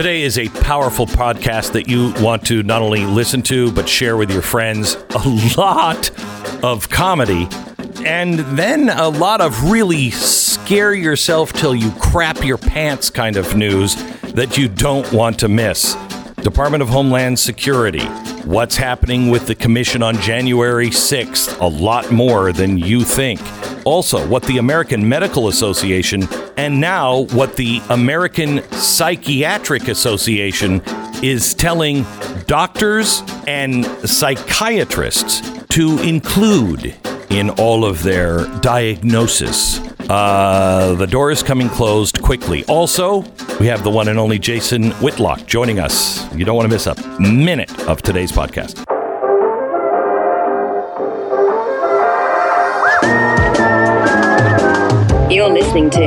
Today is a powerful podcast that you want to not only listen to, but share with your friends. A lot of comedy, and then a lot of really scare yourself till you crap your pants kind of news that you don't want to miss. Department of Homeland Security. What's happening with the commission on January 6th? A lot more than you think. Also, what the American Medical Association and now what the American Psychiatric Association is telling doctors and psychiatrists to include in all of their diagnosis. Uh, the door is coming closed quickly. Also, we have the one and only Jason Whitlock joining us. You don't want to miss a minute of today's podcast. You're listening to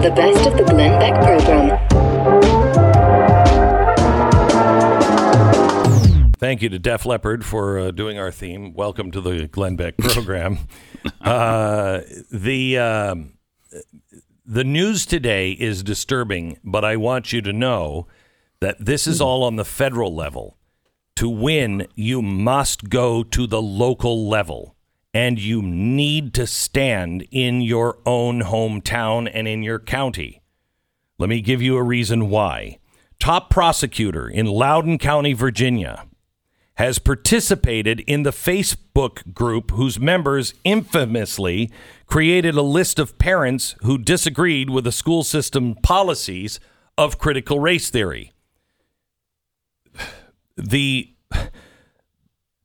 the best of the Glenn Beck program. Thank you to Def Leppard for uh, doing our theme. Welcome to the Glenn Beck program. uh, the um the news today is disturbing, but I want you to know that this is all on the federal level. To win, you must go to the local level, and you need to stand in your own hometown and in your county. Let me give you a reason why. Top prosecutor in Loudoun County, Virginia, has participated in the Facebook group whose members infamously created a list of parents who disagreed with the school system policies of critical race theory. The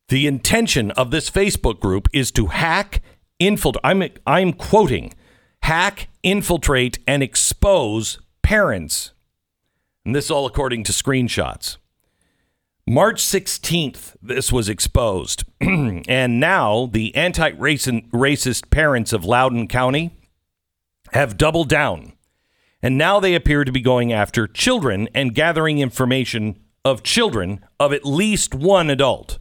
the intention of this Facebook group is to hack, infiltrate. I'm I'm quoting, hack, infiltrate, and expose parents. And this all according to screenshots. March 16th, this was exposed. and now the anti racist parents of Loudoun County have doubled down. And now they appear to be going after children and gathering information of children of at least one adult.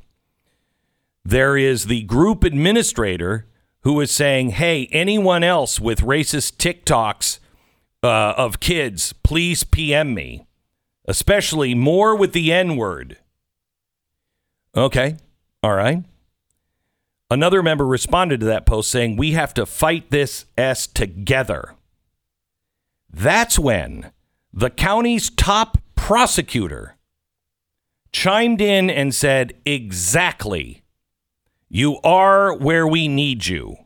There is the group administrator who is saying, hey, anyone else with racist TikToks uh, of kids, please PM me, especially more with the N word. Okay. All right. Another member responded to that post saying, We have to fight this S together. That's when the county's top prosecutor chimed in and said, Exactly. You are where we need you.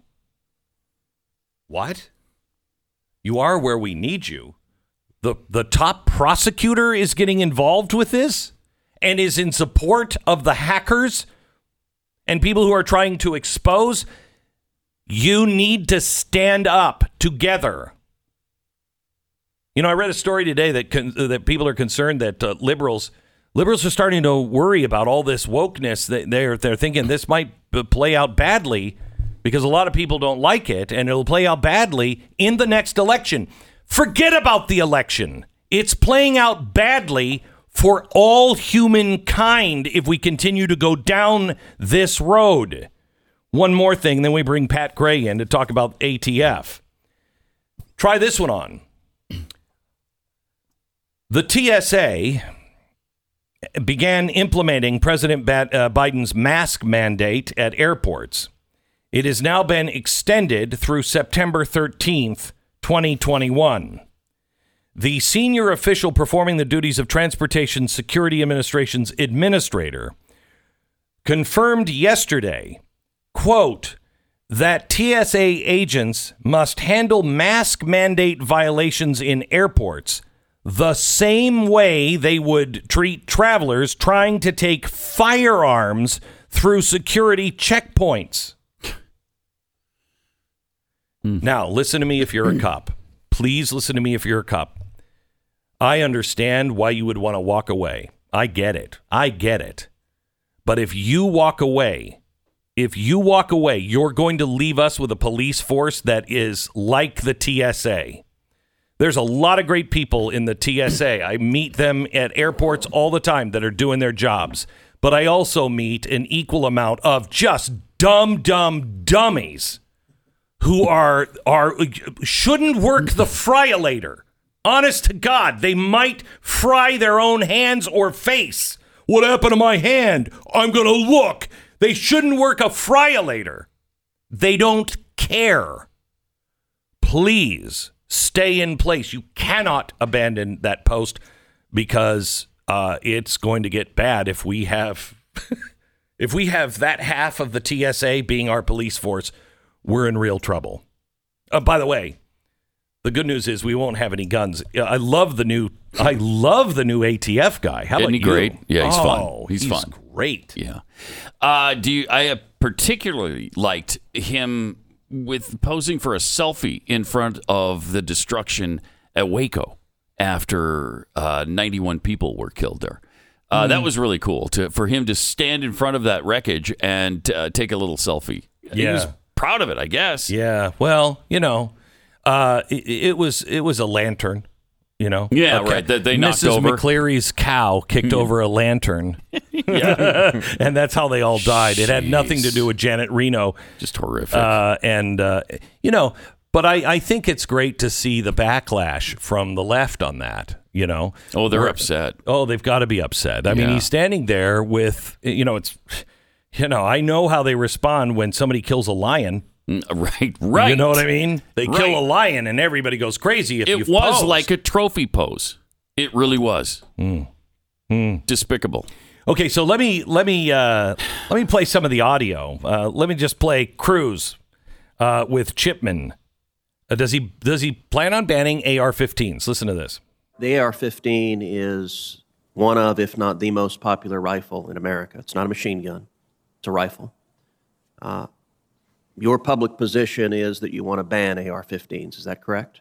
What? You are where we need you? The, the top prosecutor is getting involved with this? And is in support of the hackers and people who are trying to expose, you need to stand up together. You know, I read a story today that con- that people are concerned that uh, liberals liberals are starting to worry about all this wokeness. That they're they're thinking this might play out badly because a lot of people don't like it, and it'll play out badly in the next election. Forget about the election. It's playing out badly for all humankind if we continue to go down this road. One more thing, then we bring Pat Gray in to talk about ATF. Try this one on. The TSA began implementing President uh, Biden's mask mandate at airports. It has now been extended through September 13th, 2021. The senior official performing the duties of Transportation Security Administration's administrator confirmed yesterday, quote, that TSA agents must handle mask mandate violations in airports the same way they would treat travelers trying to take firearms through security checkpoints. Mm. Now, listen to me if you're a cop. Please listen to me if you're a cop. I understand why you would want to walk away. I get it. I get it. But if you walk away, if you walk away, you're going to leave us with a police force that is like the TSA. There's a lot of great people in the TSA. I meet them at airports all the time that are doing their jobs. But I also meet an equal amount of just dumb, dumb dummies who are are shouldn't work the friolator Honest to God, they might fry their own hands or face. What happened to my hand? I'm going to look. They shouldn't work a fryolator. They don't care. Please stay in place. You cannot abandon that post because uh, it's going to get bad if we have if we have that half of the TSA being our police force. We're in real trouble. Uh, by the way, the good news is we won't have any guns. I love the new. I love the new ATF guy. How Isn't about he he you? great? Yeah, he's fun. Oh, He's fun. Great. Yeah. Uh, do you? I particularly liked him with posing for a selfie in front of the destruction at Waco after uh, 91 people were killed there. Uh, That was really cool to for him to stand in front of that wreckage and uh, take a little selfie. He was proud of it, I guess. Yeah. Well, you know, uh, it, it was it was a lantern. You know. Yeah, right, that they knocked Mrs. over. Hmm. McCleary's cow kicked over a lantern, and that's how they all died. It had nothing to do with Janet Reno. Just horrific. Uh, and uh, you know, but I, I think it's great to see the backlash from the left on that. You know. oh, they're upset. Oh, they've got to be upset. I mean, he's standing there with, you know, it's, you know, I know how they respond when somebody kills a lion. Mm, Right, right. You know what I mean? They Right. kill a lion and everybody goes crazy if It was posed. like a trophy pose. It really was. Hmm. Despicable. Okay, so let me let me uh, let me play some of the audio. Uh, let me just play Cruz uh, with Chipman. Uh, does he does he plan on banning AR-15s? Listen to this. The AR 15 is one of, if not the most popular rifle in America. It's not a machine gun, it's a rifle. Uh, your public position is that you want to ban AR 15s. Is that correct?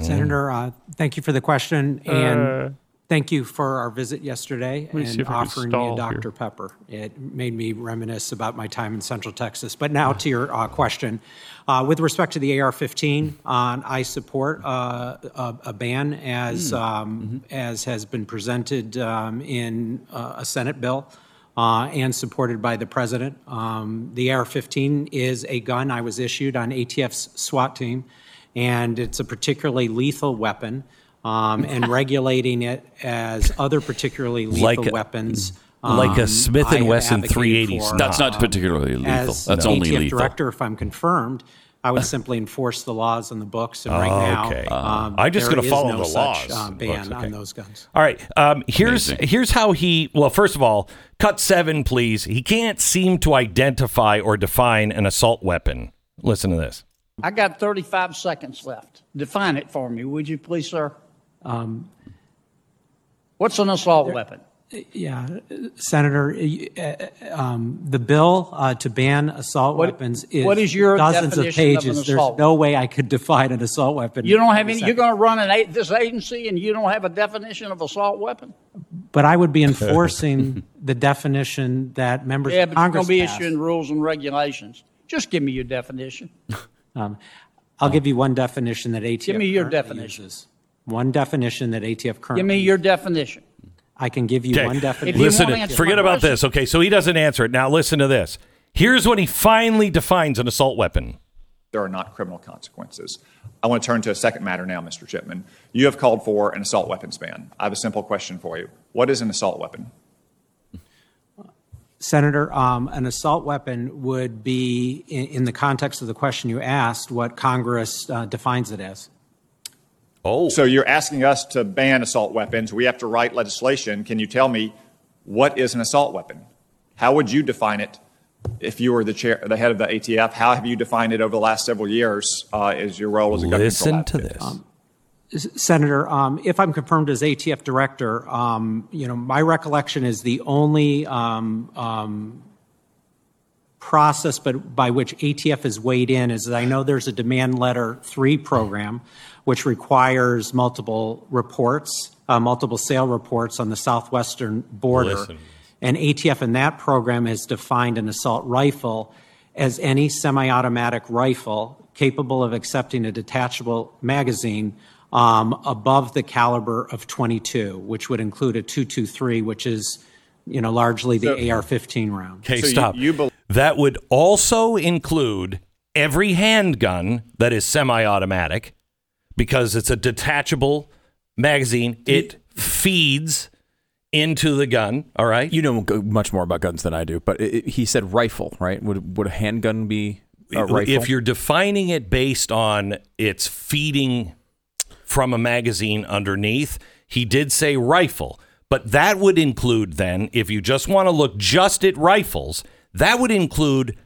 Senator, uh, thank you for the question, and thank you for our visit yesterday and if offering me a Dr. here. Pepper. It made me reminisce about my time in Central Texas. But now to your uh, question. Uh, With respect to the AR-15, uh, I support uh, a a ban as, um, as has been presented um, in uh, a Senate bill uh, and supported by the president. Um, The AR-15 is a gun I was issued on ATF's SWAT team, and it's a particularly lethal weapon. Um, and regulating it as other particularly lethal Like a- weapons, like a um, Smith and Wesson advocated 380 for. That's not um, particularly lethal. As That's the only ATF lethal. director, if I'm confirmed, I would simply enforce the laws on the books. And right now, Okay. um, I'm just there gonna is follow no the such, laws uh, on the books, ban okay. on those guns. All right. Um, here's Amazing. here's how he. Well, first of all, cut seven, please. He can't seem to identify or define an assault weapon. Listen to this. I got 35 seconds left. Define it for me, would you please, sir? What's an assault weapon? Yeah, Senator, uh, um, the bill uh, to ban assault What- weapons is what is your dozens of definition of pages. There's assault no way I could define an assault weapon. You don't have any. You're going to run an, a- this agency, and you don't have a definition of assault weapon. But I would be enforcing the definition that members Yeah, of but you're Congress going to be issuing rules and regulations. Just give me your definition. Um, I'll give you one definition that ATF Give me your definition. uses. One definition that ATF currently Give me your definition. I can give you Okay. one definition. Listen, won't forget about question- this. Okay, so he doesn't answer it. Now listen to this. Here's when he finally defines an assault weapon. there are not criminal consequences. I want to turn to a second matter now, Mr. Chipman. You have called for an assault weapons ban. I have a simple question for you. What is an assault weapon? Senator, um, an assault weapon would be, in, in the context of the question you asked, what Congress uh, defines it as. Oh, So you're asking us to ban assault weapons. We have to write legislation. Can you tell me what is an assault weapon? How would you define it if you were the chair, the head of the ATF? How have you defined it over the last several years uh, as your role as a government listen to this. S- Senator, um, if I'm confirmed as ATF director, um, you know, my recollection is the only um, um, process but by which ATF has weighed in is that I know there's a demand letter three program which requires multiple reports, uh, multiple sale reports on the southwestern border. Listen. And ATF in that program has defined an assault rifle as any semi automatic rifle capable of accepting a detachable magazine um, above the caliber of 22, which would include a 223, which is you know, largely the AR 15 round. Okay, So stop. you bel- that would also include every handgun that is semi automatic, because it's a detachable magazine. It feeds into the gun. All right. You know much more about guns than I do, but it, it- he said rifle, right? Would would a handgun be a rifle? If you're defining it based on its feeding from a magazine underneath, he did say rifle. But that would include then, if you just want to look just at rifles, that would include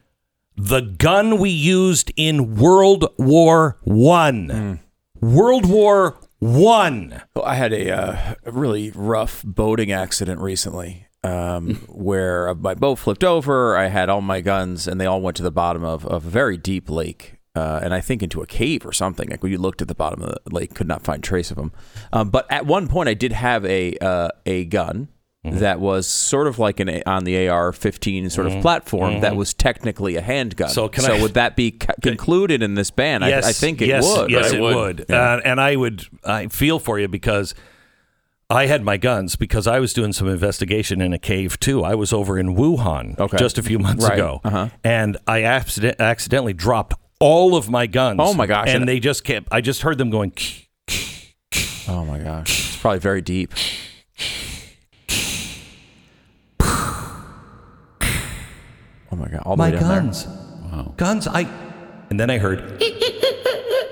the gun we used in World War One. Hmm. World War One. Well, I had a, uh, a really rough boating accident recently um, where my boat flipped over. I had all my guns, and they all went to the bottom of, of a very deep lake. Uh, and I think into a cave or something. Like when you looked at the bottom of the lake, could not find trace of them. Um, but at one point, I did have a uh, a gun that was sort of like an A- on the AR-15 sort of platform that was technically a handgun. So can so I- would that be ca- concluded in this ban? I, I think it yes, would. Yes, right? it would. Uh, and I would. I feel for you because I had my guns because I was doing some investigation in a cave too. I was over in Wuhan Okay. just a few months Right. ago, Uh-huh. and I accident- accidentally dropped all of my guns. Oh, my gosh. And And- they just kept. I just heard them going. Oh my gosh, it's probably very deep. Oh my god! All the My way down there. guns, guns. I. And then I heard,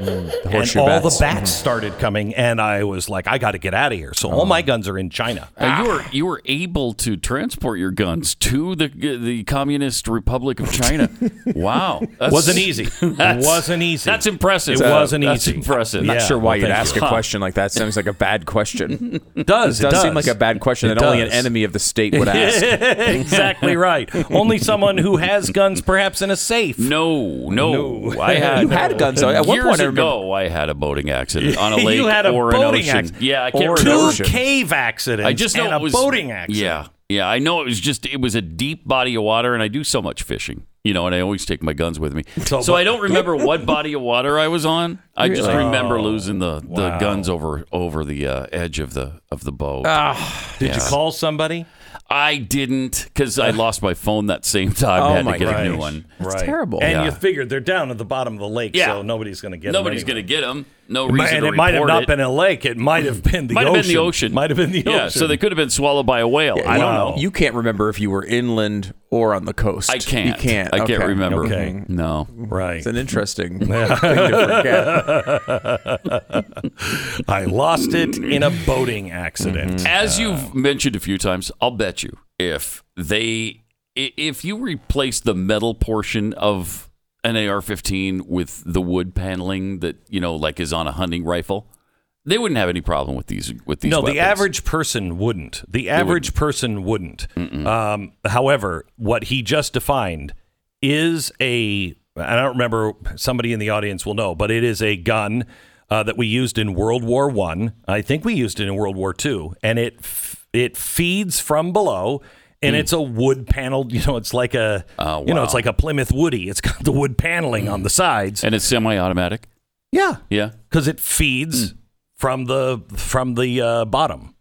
The and all bats. the bats started coming, and I was like, I got to get out of here. So all my guns are in China. Uh, you were you were able to transport your guns to the the Communist Republic of China. Wow, That's- wasn't easy. that's- wasn't easy. That's impressive. It wasn't That's easy. impressive. I'm not Yeah, sure why well, you'd ask you. a question like that. Sounds like a bad question. It does. It does, it seem like a bad question It that only an enemy of the state would ask. exactly right. Only someone who has guns, perhaps in a safe. No, no, No. I had You had guns, though. At one point, I remember- ago, I had a boating accident on a You lake had a or an boating ocean. accident. Yeah, I can't Or an Two remember. ocean. cave accidents. I just know and it a was boating accident. Yeah, yeah, I know it was just it was a deep body of water, and I do so much fishing, you know, and I always take my guns with me. So- So, I don't remember what body of water I was on. I just Really? remember losing the, the wow. guns over over the uh, edge of the of the boat. Did you call somebody? I didn't because I lost my phone that same time. Oh I had my to get a new gosh. one. right. terrible. And Yeah. you figured they're down at the bottom of the lake, Yeah. so nobody's going to get them. Nobody's them. going to get them. No to reason And to it might have not it. been a lake. It might have been the Might ocean. have been the ocean. Might have been the yeah, ocean. so they could have been swallowed by a whale. I don't Wow. know. You can't remember if you were inland or on the coast. I can't. You can't. I can't remember. Okay. No. right. It's an interesting thing to forget. I lost it in a boating accident. Mm-hmm. As you've mentioned a few times, I'll bet you if they if you replace the metal portion of an AR-15 with the wood paneling that you know like is on a hunting rifle, they wouldn't have any problem with these with these. No, weapons. the average person wouldn't. The average person wouldn't. Um, however, what he just defined is a. I don't remember. Somebody in the audience will know, but it is a gun uh, that we used in World War One. I. I think we used it in World War Two, and it f- it feeds from below. And it's a wood paneled, you know, it's like a, Oh, you know, it's like a Plymouth Woody. It's got the wood paneling on the sides. and it's semi-automatic. Yeah, Yeah. because it feeds from the from the uh, bottom.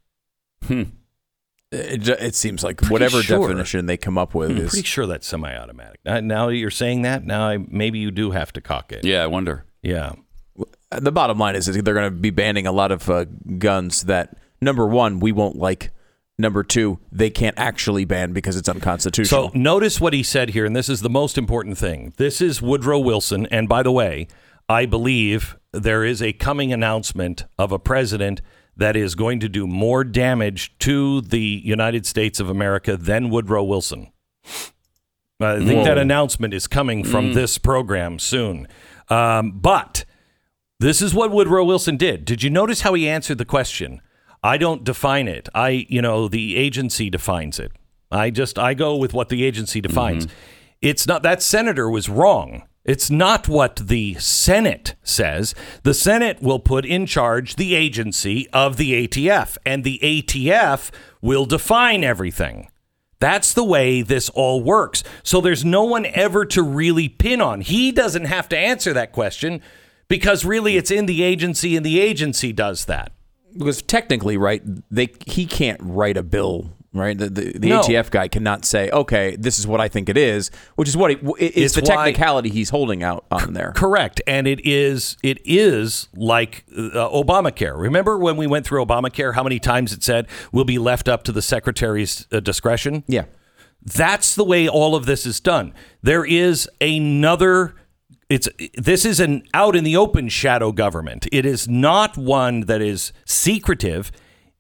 It, it seems like whatever sure. definition they come up with I'm is pretty sure that's semi-automatic. Now, now you're saying that, now I, maybe you do have to cock it. Yeah, I wonder. Yeah. the bottom line is, is they're going to be banning a lot of uh, guns that number one we won't like. Number two, they can't actually ban because it's unconstitutional. So notice what he said here, and this is the most important thing. This is Woodrow Wilson, and by the way, I believe there is a coming announcement of a president that is going to do more damage to the United States of America than Woodrow Wilson. I think that announcement is coming from this program soon. Um, but this is what Woodrow Wilson did. Did you notice how he answered the question? I don't define it. I, you know, the agency defines it. I just I go with what the agency defines. Mm-hmm. It's not that senator was wrong. It's not what the Senate says. The Senate will put in charge the agency of the ATF, and the ATF will define everything. That's the way this all works. So there's no one ever to really pin on. He doesn't have to answer that question because really it's in the agency and the agency does that. Because technically, right, they he can't write a bill right? The the, the No. ATF guy cannot say, okay, this is what I think it is, which is what it, it's It's the why- technicality he's holding out on there. Correct, and it is it is like uh, Obamacare. Remember when we went through Obamacare? How many times it said "We'll be left up to the secretary's uh, discretion? Yeah. That's the way all of this is done. There is another. It's this is an out in the open shadow government. It is not one that is secretive.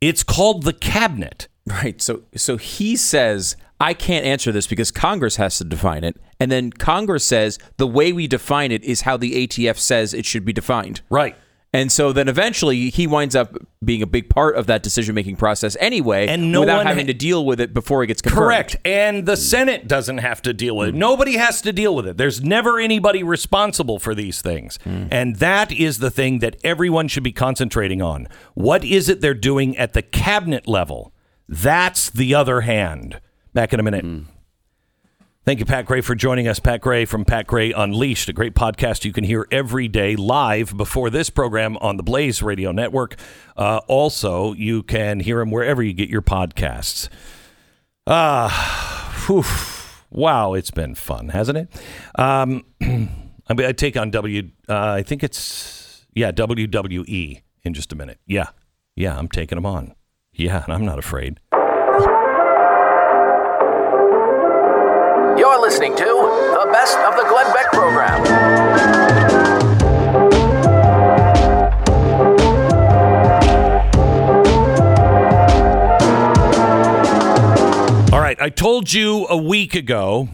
It's called the cabinet. Right. So so he says I can't answer this because Congress has to define it, and then Congress says the way we define it is how the ATF says it should be defined. Right. And so then eventually he winds up being a big part of that decision making process anyway, And no without having ha- to deal with it before it gets confirmed. Correct. And the Senate doesn't have to deal with it. Nobody has to deal with it. There's never anybody responsible for these things. Hmm. And that is the thing that everyone should be concentrating on. What is it they're doing at the cabinet level? That's the other hand. Back in a minute. Hmm. Thank you, Pat Gray, for joining us. Pat Gray from Pat Gray Unleashed, a great podcast you can hear every day live before this program on the Blaze Radio Network. Uh, also, you can hear him wherever you get your podcasts. Ah, whew. wow, it's been fun, hasn't it? Um, I, mean, I take on W. Uh, I think it's yeah WWE in just a minute. Yeah, yeah, I'm taking them on. Yeah, and I'm not afraid. Listening to the best of the Glenn Beck program. All right, I told you a week ago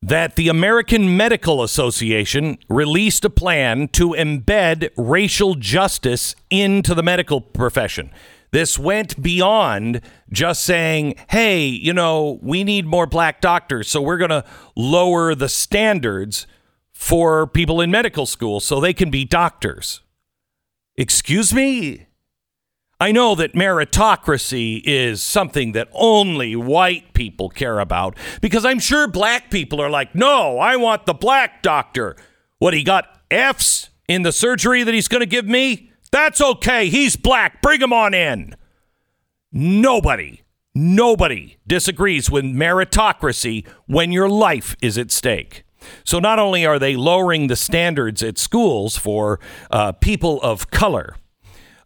that the American Medical Association released a plan to embed racial justice into the medical profession. This went beyond just saying, hey, you know, we need more black doctors, so we're going to lower the standards for people in medical school so they can be doctors. Excuse me? I know that meritocracy is something that only white people care about because I'm sure black people are like, no, I want the black doctor. What, he got F's in the surgery that he's going to give me? That's okay. He's black. Bring him on in. Nobody, nobody disagrees with meritocracy when your life is at stake. So not only are they lowering the standards at schools for uh, people of color,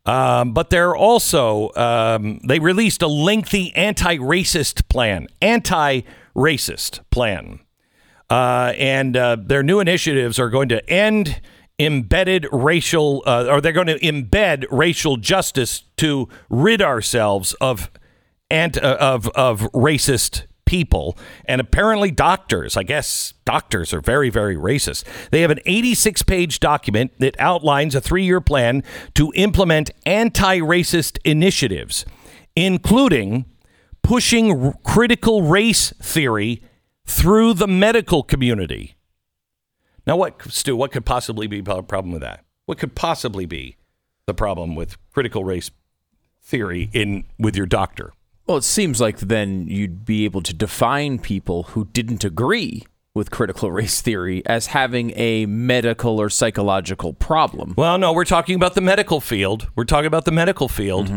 um, but they're also um, they released a lengthy anti-racist plan, anti-racist plan, uh, and uh, their new initiatives are going to end embedded racial, uh, or they're going to embed racial justice to rid ourselves of and uh, of of racist people. And apparently doctors i guess doctors are very very racist. They have an 86 page document that outlines a three-year plan to implement anti-racist initiatives including pushing r- critical race theory through the medical community now what stu what could possibly be a problem with that what could possibly be the problem with critical race theory in with your doctor Well, it seems like then you'd be able to define people who didn't agree with critical race theory as having a medical or psychological problem. Well, no, we're talking about the medical field. We're talking about the medical field.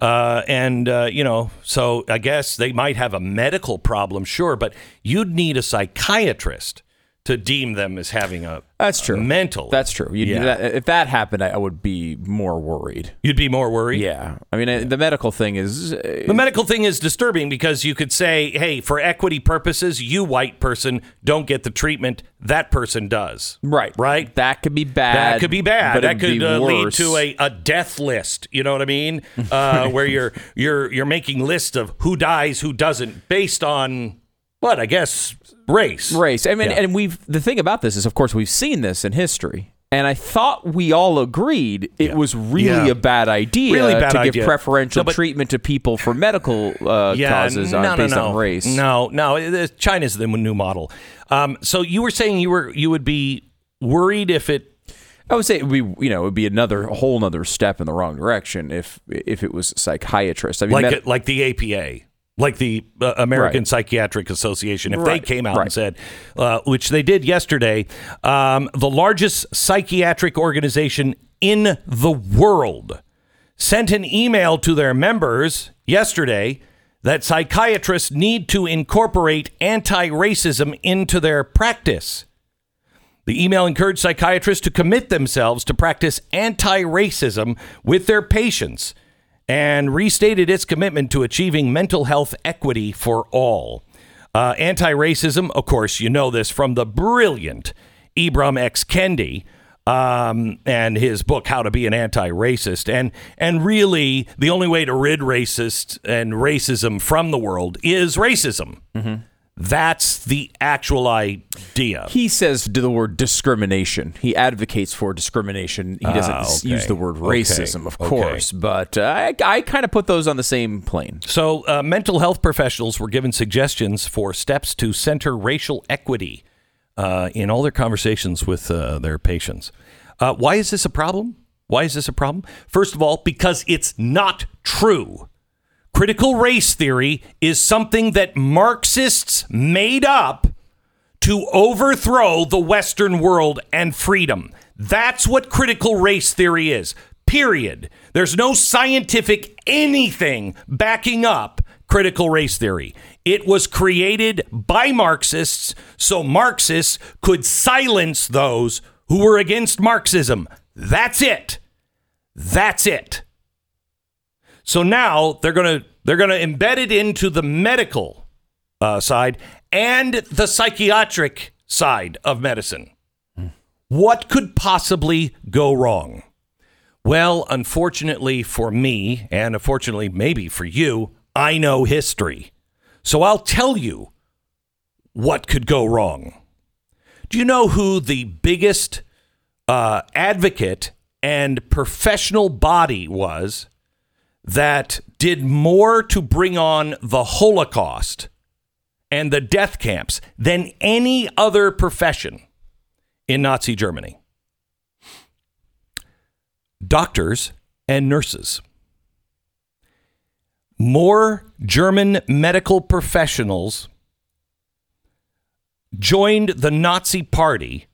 Uh, and, uh, you know, so I guess they might have a medical problem, sure, but you'd need a psychiatrist to deem them as having a That's true. mental. That's true. You'd, Yeah. that, if that happened, I, I would be more worried. You'd be more worried. Yeah. I mean, uh, the medical thing is. uh, The medical thing is disturbing because you could say, hey, for equity purposes, you white person don't get the treatment that person does. Right. Right? That could be bad. That could be bad. That could uh, lead to a, a death list. You know what I mean? Uh, where you're you're you're making lists of who dies, who doesn't, based on what I guess race. race. I mean, Yeah. and we've the thing about this is, of course, we've seen this in history, and I thought we all agreed it Yeah. was really Yeah. a bad idea Really bad to idea. give preferential No, treatment to people for medical uh, causes on, no, no, based no. on race. No, no, China's the new model. Um, so you were saying you were you would be worried if it I would say it would be, you know, it would be another a whole another step in the wrong direction if if it was psychiatrist. I mean, like med- it, like the APA, like the uh, American Right. Psychiatric Association, if they came out and said, uh, which they did yesterday, um, the largest psychiatric organization in the world sent an email to their members yesterday that psychiatrists need to incorporate anti racism into their practice. The email encouraged psychiatrists to commit themselves to practice anti racism with their patients and restated its commitment to achieving mental health equity for all. Uh, anti racism, of course, you know this from the brilliant Ibram X. Kendi um, and his book "How to Be an Anti-Racist," and and really the only way to rid racist and racism from the world is racism. That's the actual idea. He says the word discrimination. He advocates for discrimination. He doesn't Ah, okay. use the word Okay. racism, of Okay. course, but uh, I, I kind of put those on the same plane. So, uh, mental health professionals were given suggestions for steps to center racial equity uh, in all their conversations with uh, their patients. Uh, why is this a problem? Why is this a problem? First of all, because it's not true. Critical race theory is something that Marxists made up to overthrow the Western world and freedom. That's what critical race theory is. Period. There's no scientific anything backing up critical race theory. It was created by Marxists so Marxists could silence those who were against Marxism. That's it. That's it. So now they're gonna they're gonna embed it into the medical uh, side and the psychiatric side of medicine. What could possibly go wrong? Well, unfortunately for me, and unfortunately maybe for you, I know history. So I'll tell you what could go wrong. Do you know who the biggest uh, advocate and professional body was that did more to bring on the Holocaust and the death camps than any other profession in Nazi Germany? Doctors and nurses. More German medical professionals joined the Nazi Party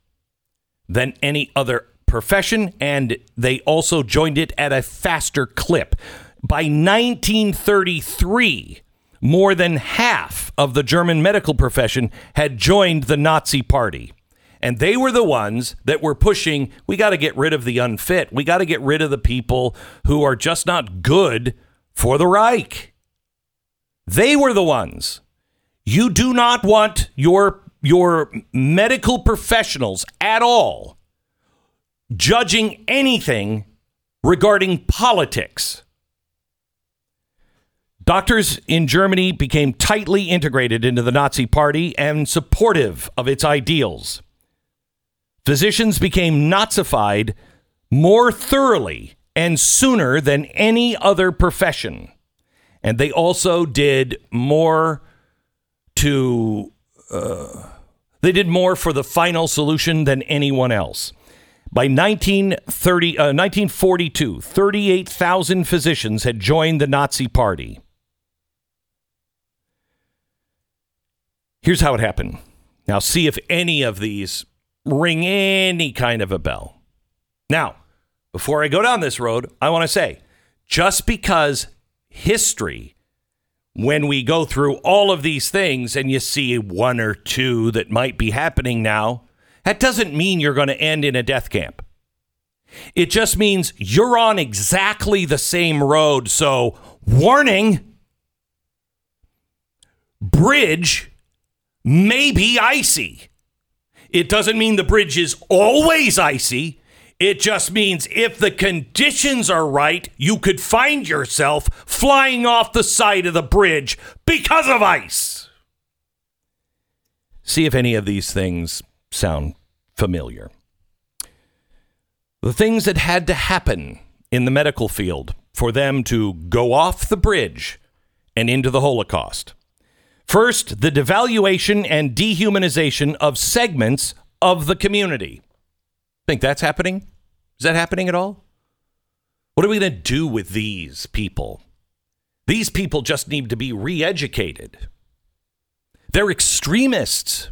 than any other profession, and they also joined it at a faster clip. By 1933, more than half of the German medical profession had joined the Nazi Party. And they were the ones that were pushing, we got to get rid of the unfit. We got to get rid of the people who are just not good for the Reich. They were the ones. You do not want your your medical professionals at all judging anything regarding politics. Doctors in Germany became tightly integrated into the Nazi Party and supportive of its ideals. Physicians became Nazified more thoroughly and sooner than any other profession. And they also did more to uh, they did more for the final solution than anyone else. By 1930, uh, 1942, 38,000 physicians had joined the Nazi Party. Here's how it happened. Now, see if any of these ring any kind of a bell. Now, before I go down this road, I want to say just because history when we go through all of these things and you see one or two that might be happening now, that doesn't mean you're going to end in a death camp. It just means you're on exactly the same road. So, warning bridge may be icy. It doesn't mean the bridge is always icy. It just means if the conditions are right, you could find yourself flying off the side of the bridge because of ice. See if any of these things sound familiar. The things that had to happen in the medical field for them to go off the bridge and into the Holocaust. First, the devaluation and dehumanization of segments of the community. Think that's happening? Is that happening at all? What are we going to do with these people? These people just need to be re educated. They're extremists.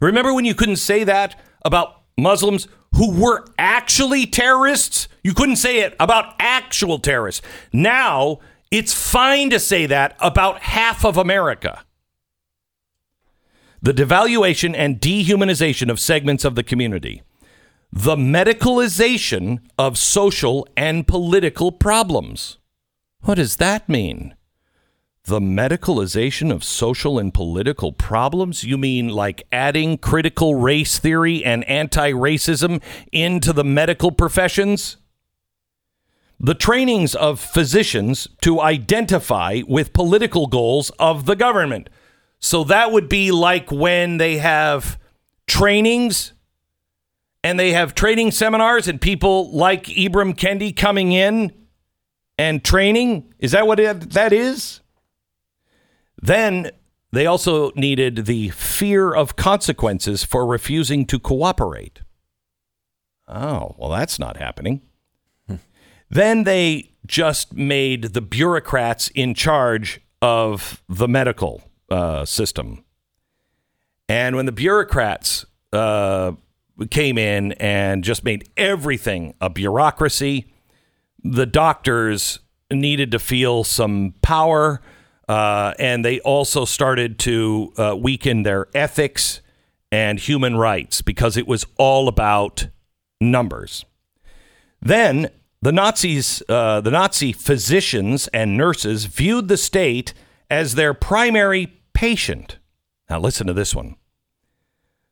Remember when you couldn't say that about Muslims who were actually terrorists? You couldn't say it about actual terrorists. Now, It's fine to say that about half of America. The devaluation and dehumanization of segments of the community. The medicalization of social and political problems. What does that mean? The medicalization of social and political problems? You mean like adding critical race theory and anti racism into the medical professions? The trainings of physicians to identify with political goals of the government. So that would be like when they have trainings and they have training seminars and people like Ibram Kendi coming in and training. Is that what it, that is? Then they also needed the fear of consequences for refusing to cooperate. Oh, well, that's not happening. Then they just made the bureaucrats in charge of the medical uh, system. And when the bureaucrats uh, came in and just made everything a bureaucracy, the doctors needed to feel some power. Uh, and they also started to uh, weaken their ethics and human rights because it was all about numbers. Then the Nazis, uh, the Nazi physicians and nurses viewed the state as their primary patient. Now, listen to this one.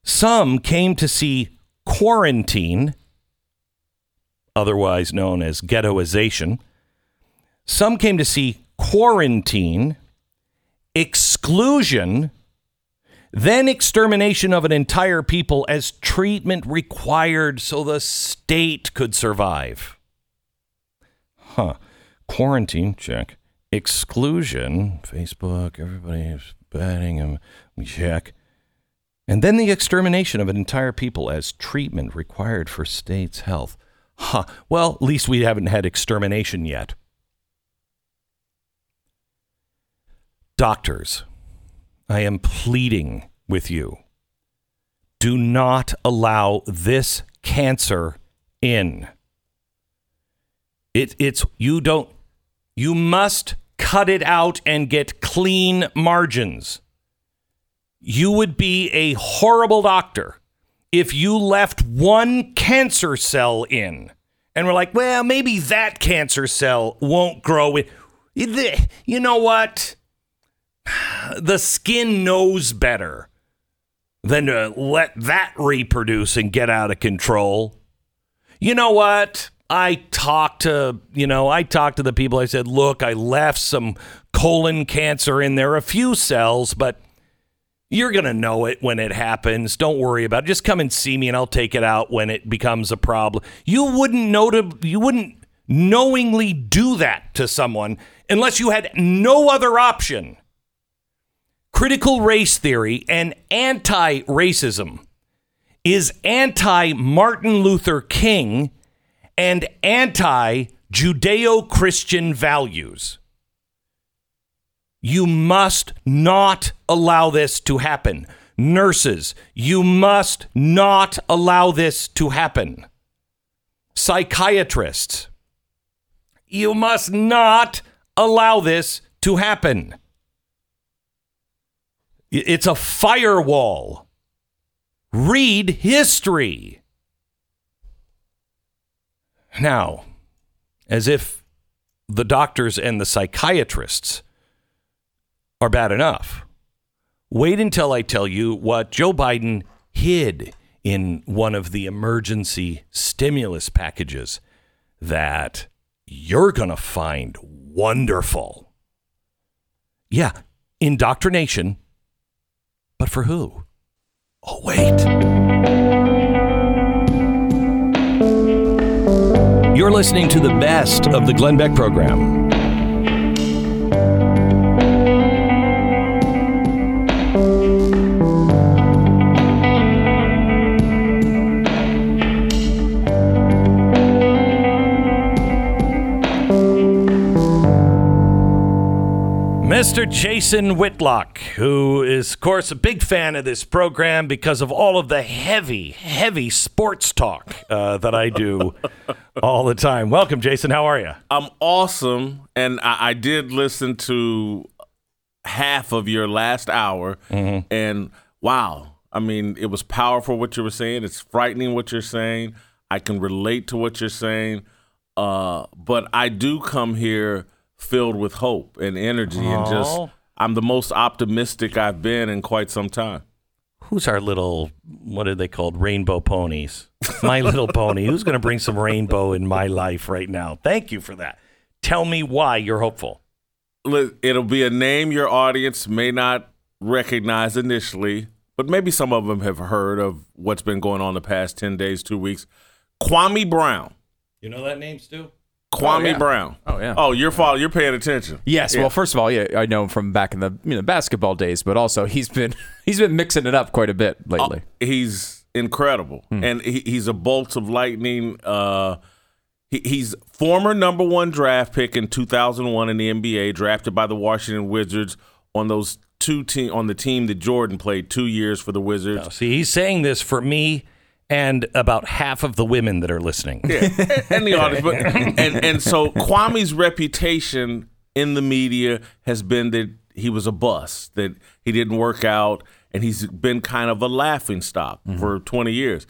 Some came to see quarantine, otherwise known as ghettoization. Some came to see quarantine, exclusion, then extermination of an entire people as treatment required so the state could survive. Huh. Quarantine, check. Exclusion, Facebook, everybody's banning him, check. And then the extermination of an entire people as treatment required for state's health. Huh. Well, at least we haven't had extermination yet. Doctors, I am pleading with you. Do not allow this cancer in. It, it's you don't you must cut it out and get clean margins. You would be a horrible doctor if you left one cancer cell in and we're like, well, maybe that cancer cell won't grow. You know what? The skin knows better than to let that reproduce and get out of control. You know what? I talked to, you know, I talked to the people. I said, look, I left some colon cancer in there, a few cells, but you're going to know it when it happens. Don't worry about it. Just come and see me and I'll take it out when it becomes a problem. You wouldn't know to, you wouldn't knowingly do that to someone unless you had no other option. Critical race theory and anti racism is anti Martin Luther King and anti Judeo Christian values. You must not allow this to happen. Nurses, you must not allow this to happen. Psychiatrists, you must not allow this to happen. It's a firewall. Read history. Now, as if the doctors and the psychiatrists are bad enough, wait until I tell you what Joe Biden hid in one of the emergency stimulus packages that you're going to find wonderful. Yeah, indoctrination. But for who? Oh, wait. You're listening to the best of the Glenn Beck program. Mr. Jason Whitlock, who is, of course, a big fan of this program because of all of the heavy, heavy sports talk uh, that I do all the time. Welcome, Jason. How are you? I'm awesome, and I, I did listen to half of your last hour, and wow, I mean, it was powerful what you were saying. It's frightening what you're saying. I can relate to what you're saying, uh, but I do come here filled with hope and energy, and just I'm the most optimistic I've been in quite some time. Who's our little, what are they called? Rainbow ponies. My little pony. Who's going to bring some rainbow in my life right now? Thank you for that. Tell me why you're hopeful. It'll be a name your audience may not recognize initially, but maybe some of them have heard of what's been going on the past 10 days, two weeks. Kwame Brown. You know that name, Stu? Kwame yeah. Brown. Oh, yeah. Oh, you're follow, you're paying attention. Yes. Yeah. Well, first of all, yeah, I know him from back in the you know basketball days, but also he's been he's been mixing it up quite a bit lately. he's incredible, and he, he's a bolt of lightning. Uh, he, he's former number one draft pick in 2001 in the NBA, drafted by the Washington Wizards on those two team on the team that Jordan played two years for the Wizards. Oh, see, he's saying this for me and about half of the women that are listening. and the audience. But and and so Kwame's reputation in the media has been that he was a bust, that he didn't work out, and he's been kind of a laughing stock mm-hmm. for 20 years.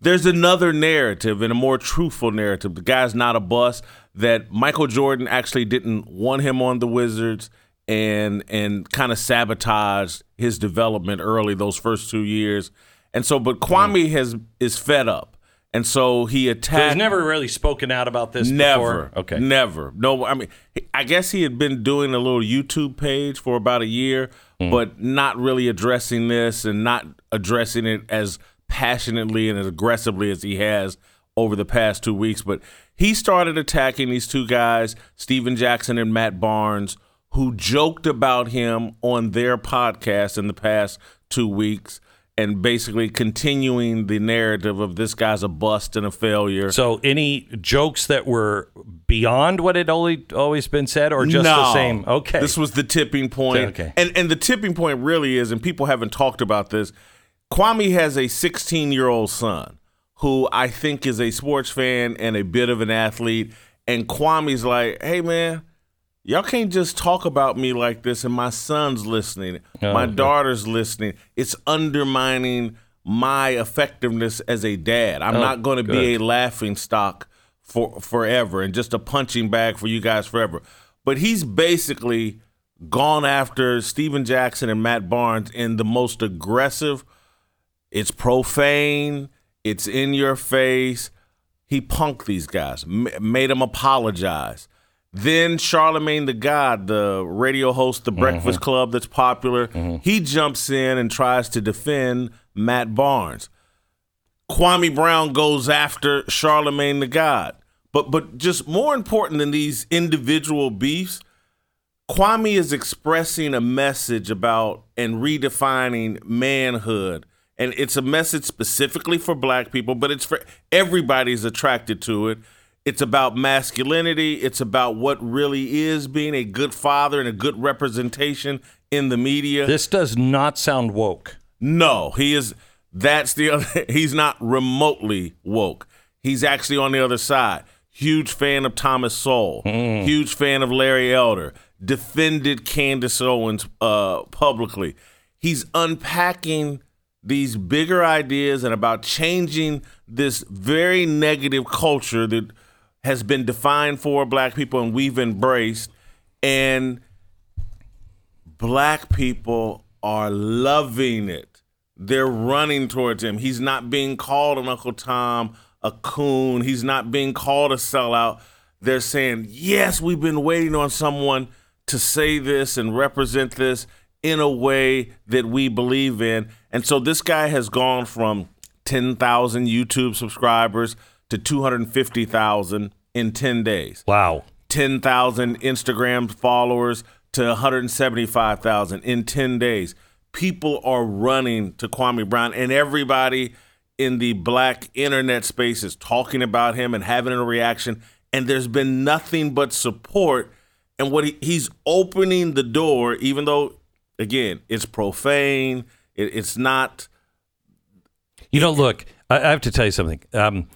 There's another narrative and a more truthful narrative. The guy's not a bust. That Michael Jordan actually didn't want him on the Wizards and and kind of sabotaged his development early those first two years. And so, but Kwame has is fed up, and so he So attacked. he's never really spoken out about this Never. before? Okay. Never. No, I mean, I guess he had been doing a little YouTube page for about a year, Hmm. but not really addressing this and not addressing it as passionately and as aggressively as he has over the past two weeks. But he started attacking these two guys, Stephen Jackson and Matt Barnes, who joked about him on their podcast in the past two weeks. And basically continuing the narrative of this guy's a bust and a failure. So any jokes that were beyond what had only always been said or just the same? Okay. This was the tipping point. Okay. And and the tipping point really is, and people haven't talked about this. Kwame has a 16 year old son who I think is a sports fan and a bit of an athlete. And Kwame's like, hey man, y'all can't just talk about me like this. And my son's listening, Oh, my okay. daughter's listening. It's undermining my effectiveness as a dad. I'm Oh, not going to be a laughing stock for forever and just a punching bag for you guys forever. But he's basically gone after Stephen Jackson and Matt Barnes in the most aggressive. It's profane. It's in your face. He punked these guys, made them apologize. Then Charlemagne the God, the radio host, the mm-hmm. Breakfast Club that's popular, mm-hmm. he jumps in and tries to defend Matt Barnes. Kwame Brown goes after Charlemagne the God. But but just more important than these individual beefs, Kwame is expressing a message about and redefining manhood. And it's a message specifically for black people, but it's for everybody's attracted to it. It's about masculinity. It's about what really is being a good father and a good representation in the media. this does not sound woke. No, he is. That's the other. He's not remotely woke. He's actually on the other side. Huge fan of Thomas Sowell. Huge fan of Larry Elder. Defended Candace Owens uh, publicly. He's unpacking these bigger ideas and about changing this very negative culture that has been defined for black people and we've embraced. And black people are loving it. They're running towards him. He's not being called an Uncle Tom, a coon. He's not being called a sellout. They're saying, yes, we've been waiting on someone to say this and represent this in a way that we believe in. And so this guy has gone from 10,000 YouTube subscribers to 250,000 in 10 days. Wow. 10,000 Instagram followers to 175,000 in 10 days. People are running to Kwame Brown, and everybody in the black internet space is talking about him and having a reaction. And there's been nothing but support. and what he, he's opening the door, even though again it's profane, it, it's not. You know, look, I, I have to tell you something. Um,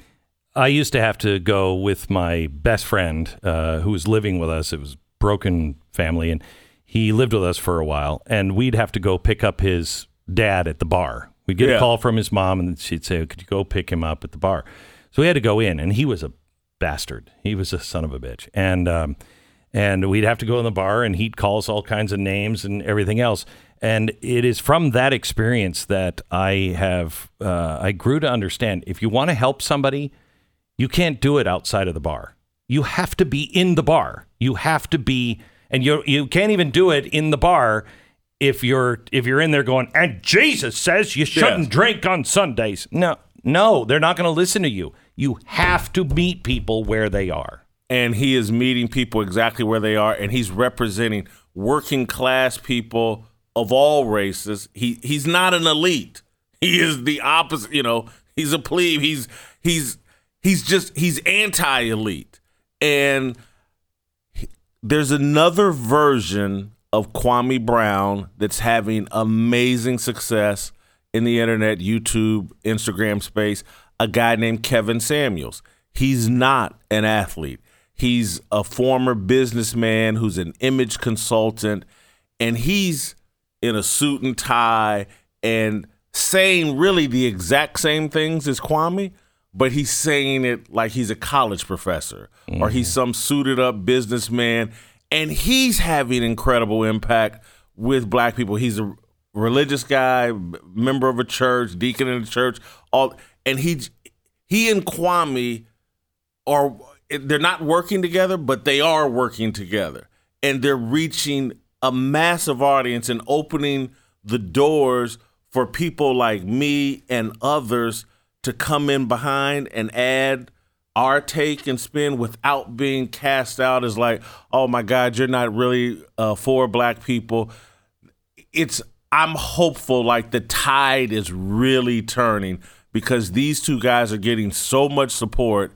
I used to have to go with my best friend uh, who was living with us. It was broken family, and he lived with us for a while. And we'd have to go pick up his dad at the bar. We'd get Yeah. a call from his mom, and she'd say, "Could you go pick him up at the bar?" So we had to go in, and he was a bastard. He was a son of a bitch, and um, and we'd have to go in the bar, and he'd call us all kinds of names and everything else. And it is from that experience that I have uh, I grew to understand if you want to help somebody, you can't do it outside of the bar. You have to be in the bar. You have to be, and you you can't even do it in the bar if you're if you're in there going. And Jesus says you shouldn't Yes. drink on Sundays. No, no, they're not going to listen to you. You have to meet people where they are. and he is meeting people exactly where they are and he's representing working class people of all races he he's not an elite he is the opposite you know he's a plebe he's he's he's just he's anti-elite and he- there's another version of Kwame Brown that's having amazing success in the internet, YouTube, Instagram space. A guy named Kevin Samuels. He's not an athlete. He's a former businessman who's an image consultant, and he's in a suit and tie and saying really the exact same things as Kwame, but he's saying it like he's a college professor or he's some suited up businessman, and he's having incredible impact with black people. He's a religious guy, member of a church, deacon in a church, all, and he he and Kwame are they're not working together, but they are working together, and they're reaching a massive audience and opening the doors for people like me and others to come in behind and add our take and spin without being cast out as like, oh my God, you're not really uh, for black people. It's I'm hopeful like the tide is really turning because these two guys are getting so much support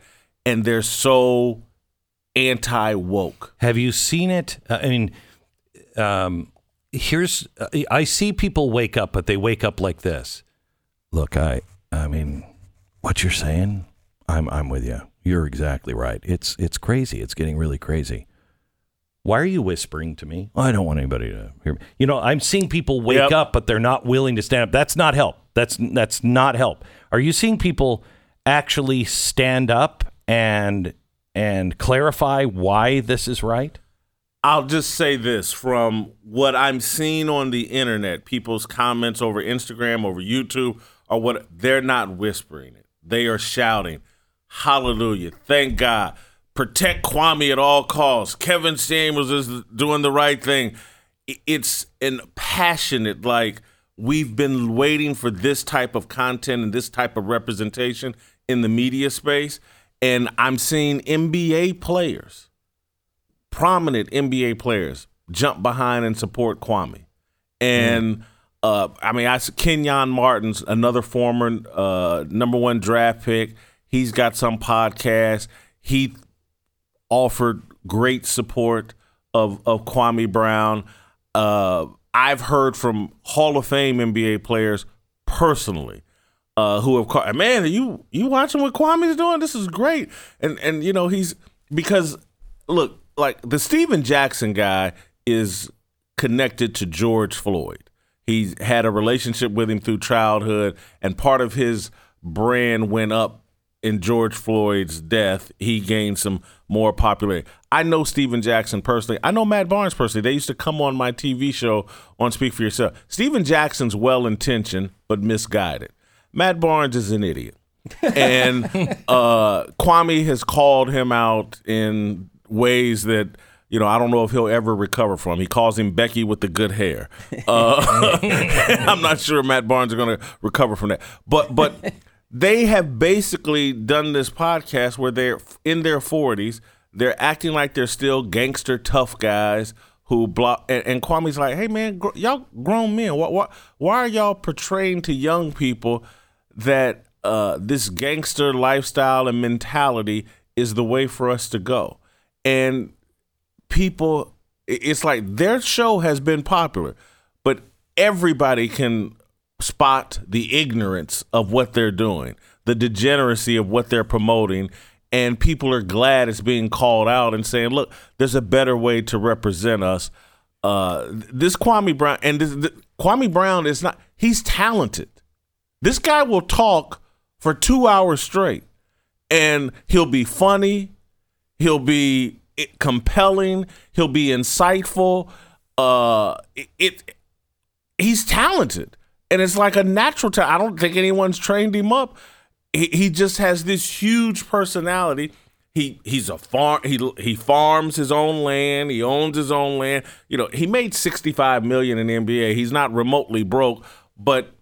and they're so anti woke. Have you seen it? Uh, I mean, um, here's uh, I see people wake up, but they wake up like this. Look, I I mean, what you're saying, I'm I'm with you. You're exactly right. It's it's crazy. It's getting really crazy. Why are you whispering to me? I don't want anybody to hear me. You know, I'm seeing people wake Yep. up, but they're not willing to stand up. That's not help. That's that's not help. Are you seeing people actually stand up and and clarify why this is right? I'll just say this from what I'm seeing on the internet, people's comments over Instagram, over YouTube, or what they're not whispering it. They are shouting, Hallelujah. Thank God. Protect Kwame at all costs. Kevin Samuels is doing the right thing. It's an passionate, like, we've been waiting for this type of content and this type of representation in the media space. And I'm seeing NBA players prominent NBA players jump behind and support Kwame. And mm-hmm. Uh, I mean, I Kenyon Martin's another former uh, number one draft pick. He's got some podcast. He offered great support of of Kwame Brown. Uh, I've heard from Hall of Fame NBA players personally uh, who have called, man, are you you watching what Kwame's doing? This is great. And and you know he's because look like the Stephen Jackson guy is connected to George Floyd. He's had a relationship with him through childhood, and part of his brand went up in George Floyd's death. He gained some more popularity. I know Stephen Jackson personally. I know Matt Barnes personally. They used to come on my TV show on Speak for Yourself. Stephen Jackson's well intentioned but misguided. Matt Barnes is an idiot. and uh, Kwame has called him out in ways that you know I don't know if he'll ever recover from. He calls him Becky with the good hair. Uh, I'm not sure Matt Barnes is going to recover from that. But but they have basically done this podcast where they're in their 40s. They're acting like they're still gangster tough guys who block. And, and Kwame's like, hey man, gr- y'all grown men. Why, why why are y'all portraying to young people that uh, this gangster lifestyle and mentality is the way for us to go? And people, it's like their show has been popular, but everybody can spot the ignorance of what they're doing, the degeneracy of what they're promoting, and people are glad it's being called out and saying, "Look, there's a better way to represent us." Uh, this Kwame Brown and this, th- Kwame Brown is not. He's talented. This guy will talk for two hours straight, and he'll be funny. He'll be compelling. He'll be insightful. Uh, it, it he's talented, and it's like a natural talent. I don't think anyone's trained him up. He, he just has this huge personality. He he's a farm. He he farms his own land. He owns his own land. You know, he made sixty five million in the NBA. He's not remotely broke, but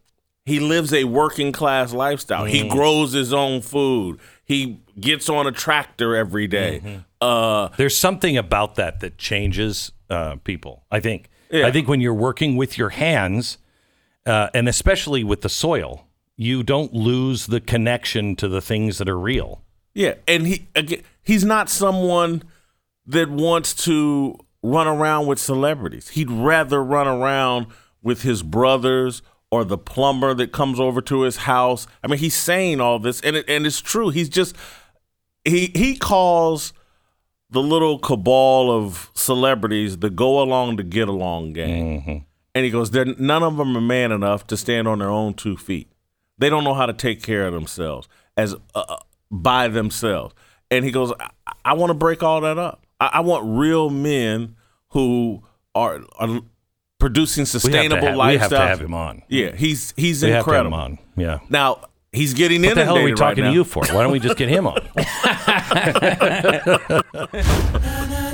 he lives a working class lifestyle. He grows his own food. He gets on a tractor every day. Uh, There's something about that that changes uh, people. I think. Yeah. I think when you're working with your hands, uh, and especially with the soil, you don't lose the connection to the things that are real. Yeah, and he again, he's not someone that wants to run around with celebrities. He'd rather run around with his brothers or the plumber that comes over to his house. I mean, he's saying all this, and it, and it's true. He's just he he calls the little cabal of celebrities the go along to get along gang, and he goes, "They're none of them are man enough to stand on their own two feet. They don't know how to take care of themselves as uh, by themselves." And he goes, "I, I want to break all that up. I, I want real men who are." are Producing sustainable have- we have to lifestyles. have him on. Yeah, he's he's We have to have incredible. him on. Yeah. Now he's getting in. What the hell are we talking right to you for? Why don't we just get him on?